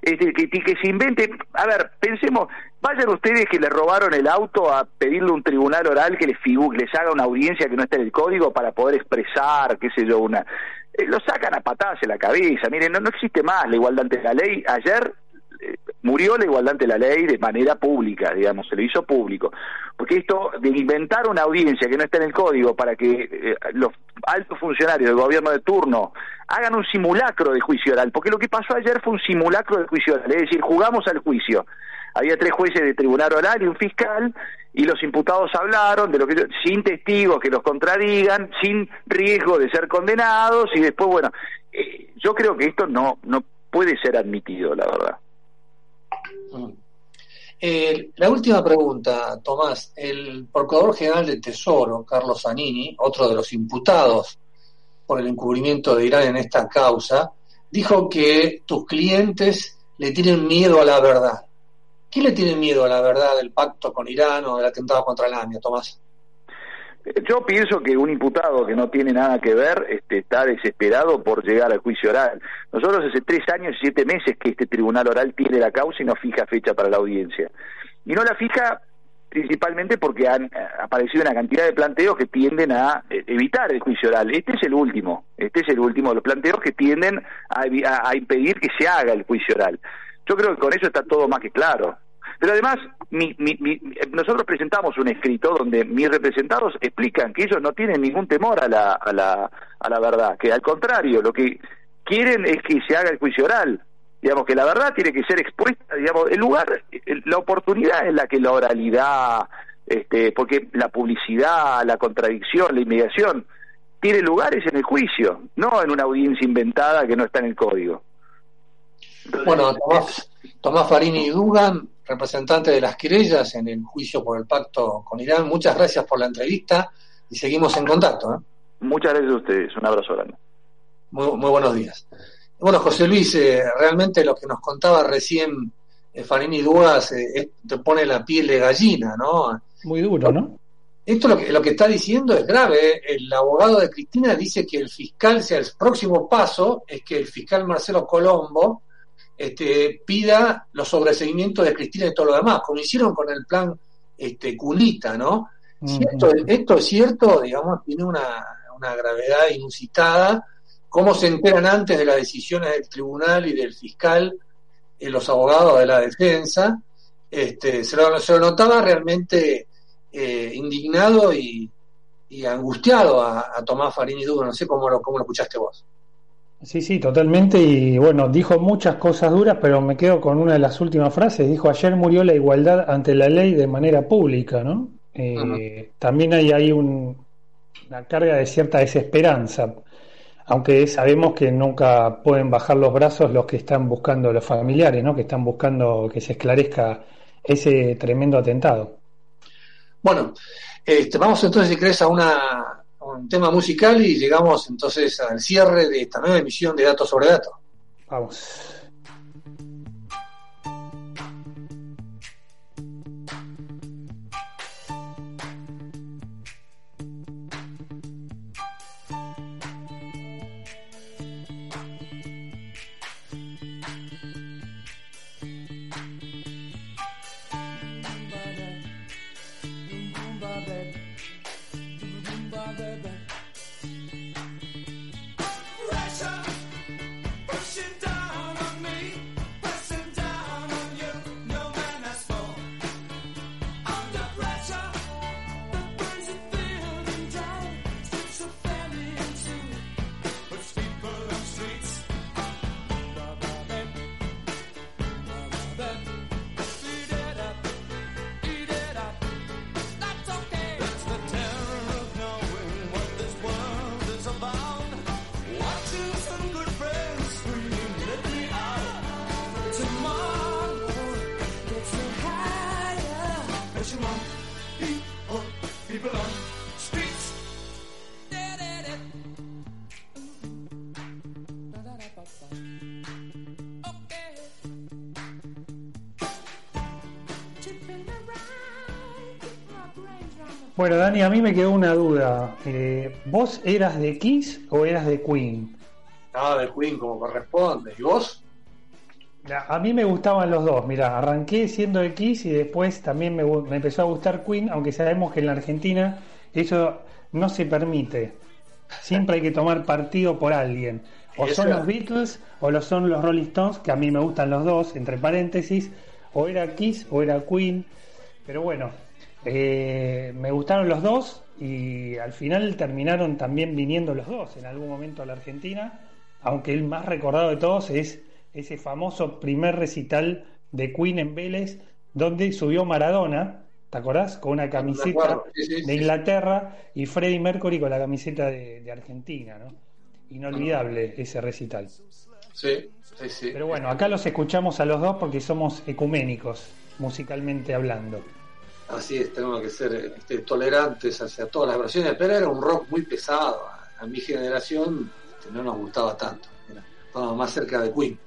este, que, que, se invente, a ver, pensemos, vayan ustedes que le robaron el auto a pedirle un tribunal oral que les, les haga una audiencia que no esté en el código para poder expresar, qué sé yo, una... Eh, lo sacan a patadas en la cabeza, miren, no, no existe más la igualdad ante la ley. Ayer eh, murió la igualdad ante la ley de manera pública, digamos, se lo hizo público. Porque esto de inventar una audiencia que no está en el código para que eh, los altos funcionarios del gobierno de turno hagan un simulacro de juicio oral, porque lo que pasó ayer fue un simulacro de juicio oral, es decir, jugamos al juicio. Había tres jueces de tribunal oral y un fiscal, y los imputados hablaron de lo que sin testigos que los contradigan, sin riesgo de ser condenados, y después, bueno, eh, yo creo que esto no, no puede ser admitido, la verdad. Mm. Eh, la última pregunta, Tomás. El Procurador General del Tesoro, Carlos Zanini, otro de los imputados por el encubrimiento de Irán en esta causa, dijo que tus clientes le tienen miedo a la verdad. ¿Qué le tienen miedo a la verdad del pacto con Irán o del atentado contra la AMIA, Tomás? Yo pienso que un imputado que no tiene nada que ver este, está desesperado por llegar al juicio oral. Nosotros hace tres años y siete meses que este tribunal oral tiene la causa y no fija fecha para la audiencia. Y no la fija principalmente porque han eh, aparecido una cantidad de planteos que tienden a eh, evitar el juicio oral. Este es el último, este es el último de los planteos que tienden a, a impedir que se haga el juicio oral. Yo creo que con eso está todo más que claro. Pero además, nosotros presentamos un escrito donde mis representados explican que ellos no tienen ningún temor a la, a la, a la verdad, que al contrario, lo que quieren es que se haga el juicio oral. Digamos que la verdad tiene que ser expuesta, digamos, el lugar, la oportunidad en la que la oralidad, este, porque la publicidad, la contradicción, la inmediación, tiene lugares en el juicio, no en una audiencia inventada que no está en el código. bueno, Tomás, Farini Dugan representante de las querellas en el juicio por el pacto con Irán. Muchas gracias por la entrevista y seguimos en contacto. ¿eh? Muchas gracias a ustedes. Un abrazo grande. Muy, buenos días. Bueno, José Luis, eh, realmente lo que nos contaba recién eh, Farini Dugas te pone la piel de gallina, ¿no? Muy duro, ¿no? Esto lo que, lo que está diciendo es grave. El abogado de Cristina dice que el fiscal, sea el próximo paso, es que el fiscal Marcelo Colombo este, pida los sobreseguimientos de Cristina y todo lo demás, como hicieron con el plan este, Cunita, ¿no? esto, es cierto, digamos, tiene una, gravedad inusitada. ¿Cómo se enteran antes de las decisiones del tribunal y del fiscal eh, los abogados de la defensa? Este, se, lo, notaba realmente eh, indignado y, angustiado a, Tomás Farini Duro. No sé cómo lo, cómo lo escuchaste vos. Sí, sí, totalmente. Y bueno, dijo muchas cosas duras, pero me quedo con una de las últimas frases. Dijo, ayer murió la igualdad ante la ley de manera pública, ¿no? Eh, también hay ahí una carga de cierta desesperanza, aunque sabemos que nunca pueden bajar los brazos los que están buscando, los familiares, ¿no? Que están buscando que se esclarezca ese tremendo atentado. Bueno, este, vamos entonces, si crees, a una un tema musical y llegamos entonces al cierre de esta nueva emisión de Datos sobre Datos. Vamos. Bueno, Dani, a mí me quedó una duda. Eh, ¿Vos eras de Kiss o eras de Queen? No, de Queen como corresponde. ¿Y vos? A mí me gustaban los dos. Mira, arranqué siendo de Kiss y después también me, empezó a gustar Queen, aunque sabemos que en la Argentina eso no se permite. Siempre hay que tomar partido por alguien. O son los Beatles o lo son los Rolling Stones, que a mí me gustan los dos, entre paréntesis. O era Kiss o era Queen. Pero bueno, eh, me gustaron los dos y al final terminaron también viniendo los dos en algún momento a la Argentina, aunque el más recordado de todos es ese famoso primer recital de Queen en Vélez, donde subió Maradona, ¿te acordás? Con una camiseta de Inglaterra y Freddie Mercury con la camiseta de, Argentina, ¿no? Inolvidable ese recital. Sí, sí, sí. Pero bueno, acá los escuchamos a los dos porque somos ecuménicos, musicalmente hablando. Así es, tenemos que ser este, tolerantes hacia todas las versiones, pero era un rock muy pesado. A, mi generación este, no nos gustaba tanto. estábamos más cerca de Queen.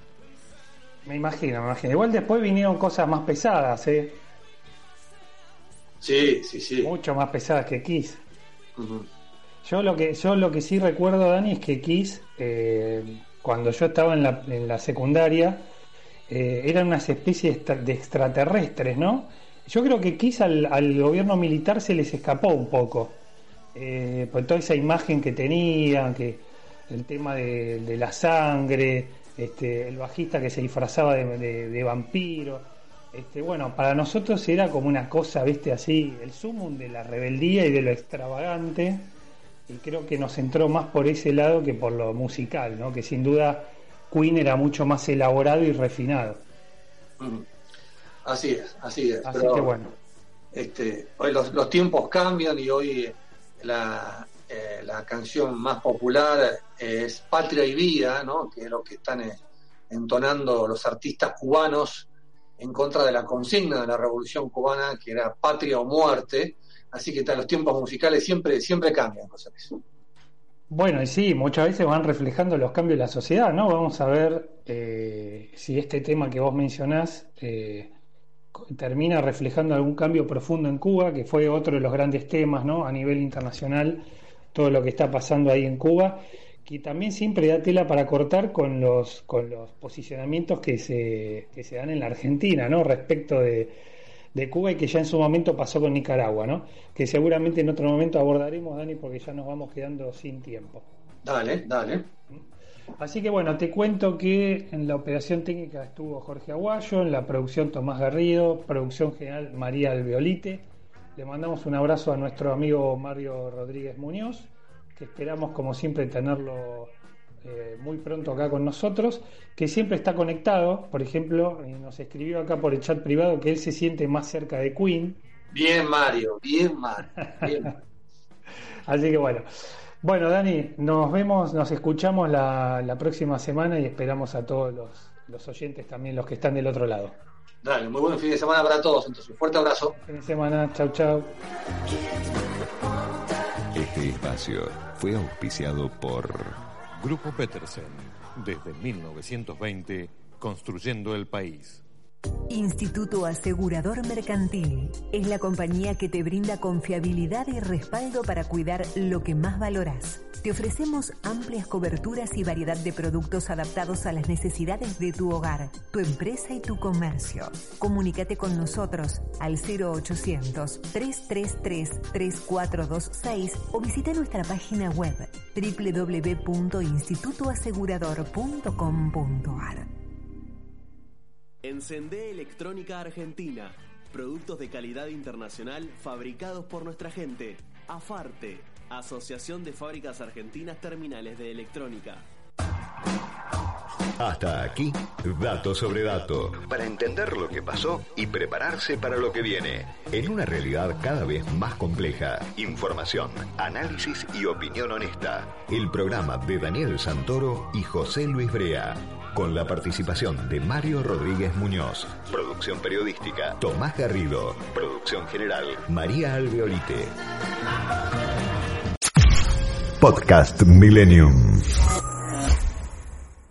Me imagino, me imagino. Igual después vinieron cosas más pesadas, ¿eh? Sí, sí, sí. Mucho más pesadas que Kiss. Yo lo que yo lo que sí recuerdo, Dani, es que Kiss, eh, cuando yo estaba en la, en la secundaria, eh, eran unas especies de extraterrestres, ¿no? Yo creo que Kiss al, al gobierno militar se les escapó un poco. Eh, por toda esa imagen que tenían, que el tema de, la sangre, este, el bajista que se disfrazaba de, vampiro. Este, bueno, para nosotros era como una cosa, viste, así, el sumum de la rebeldía y de lo extravagante. Y creo que nos entró más por ese lado que por lo musical, ¿no? Que sin duda Queen era mucho más elaborado y refinado. Así es, así es. Así que bueno. Este, hoy los, tiempos cambian y hoy la, eh, la canción más popular es Patria y Vida, ¿no? que es lo que están eh, entonando los artistas cubanos en contra de la consigna de la revolución cubana, que era patria o muerte. Así que los tiempos musicales siempre, siempre cambian, José Bueno, y sí, muchas veces van reflejando los cambios de la sociedad, ¿no? Vamos a ver eh, si este tema que vos mencionás termina reflejando algún cambio profundo en Cuba, que fue otro de los grandes temas ¿no? a nivel internacional, todo lo que está pasando ahí en Cuba, que también siempre da tela para cortar con los, con los posicionamientos que se, que se dan en la Argentina ¿no? respecto de, de Cuba y que ya en su momento pasó con Nicaragua, ¿no? que seguramente en otro momento abordaremos, Dani, porque ya nos vamos quedando sin tiempo. Dale, dale. ¿Mm? Así que bueno, te cuento que en la operación técnica estuvo Jorge Aguayo, en la producción Tomás Garrido, producción general María Alveolite. Le mandamos un abrazo a nuestro amigo Mario Rodríguez Muñoz, que esperamos como siempre tenerlo eh, muy pronto acá con nosotros, que siempre está conectado, por ejemplo, nos escribió acá por el chat privado que él se siente más cerca de Queen. Bien Mario, bien Mario. Así que bueno. Bueno, Dani, nos vemos, nos escuchamos la, próxima semana y esperamos a todos los, oyentes también, los que están del otro lado. Dale, muy buen fin de semana para todos, entonces un fuerte abrazo. Fin de semana, chau chau. Este espacio fue auspiciado por Grupo Petersen, desde 1920, construyendo el país. Instituto Asegurador Mercantil es la compañía que te brinda confiabilidad y respaldo para cuidar lo que más valoras. Te ofrecemos amplias coberturas y variedad de productos adaptados a las necesidades de tu hogar, tu empresa y tu comercio. Comunícate con nosotros al 0800-333-3426 o visita nuestra página web www.institutoasegurador.com.ar. Encendé Electrónica Argentina. Productos de calidad internacional fabricados por nuestra gente. AFARTE, Asociación de Fábricas Argentinas Terminales de Electrónica. Hasta aquí, dato sobre dato, para entender lo que pasó y prepararse para lo que viene, en una realidad cada vez más compleja. Información, análisis y opinión honesta. El programa de Daniel Santoro y José Luis Brea con la participación de Mario Rodríguez Muñoz, producción periodística Tomás Garrido, producción general María Alveolite. Podcast Millennium.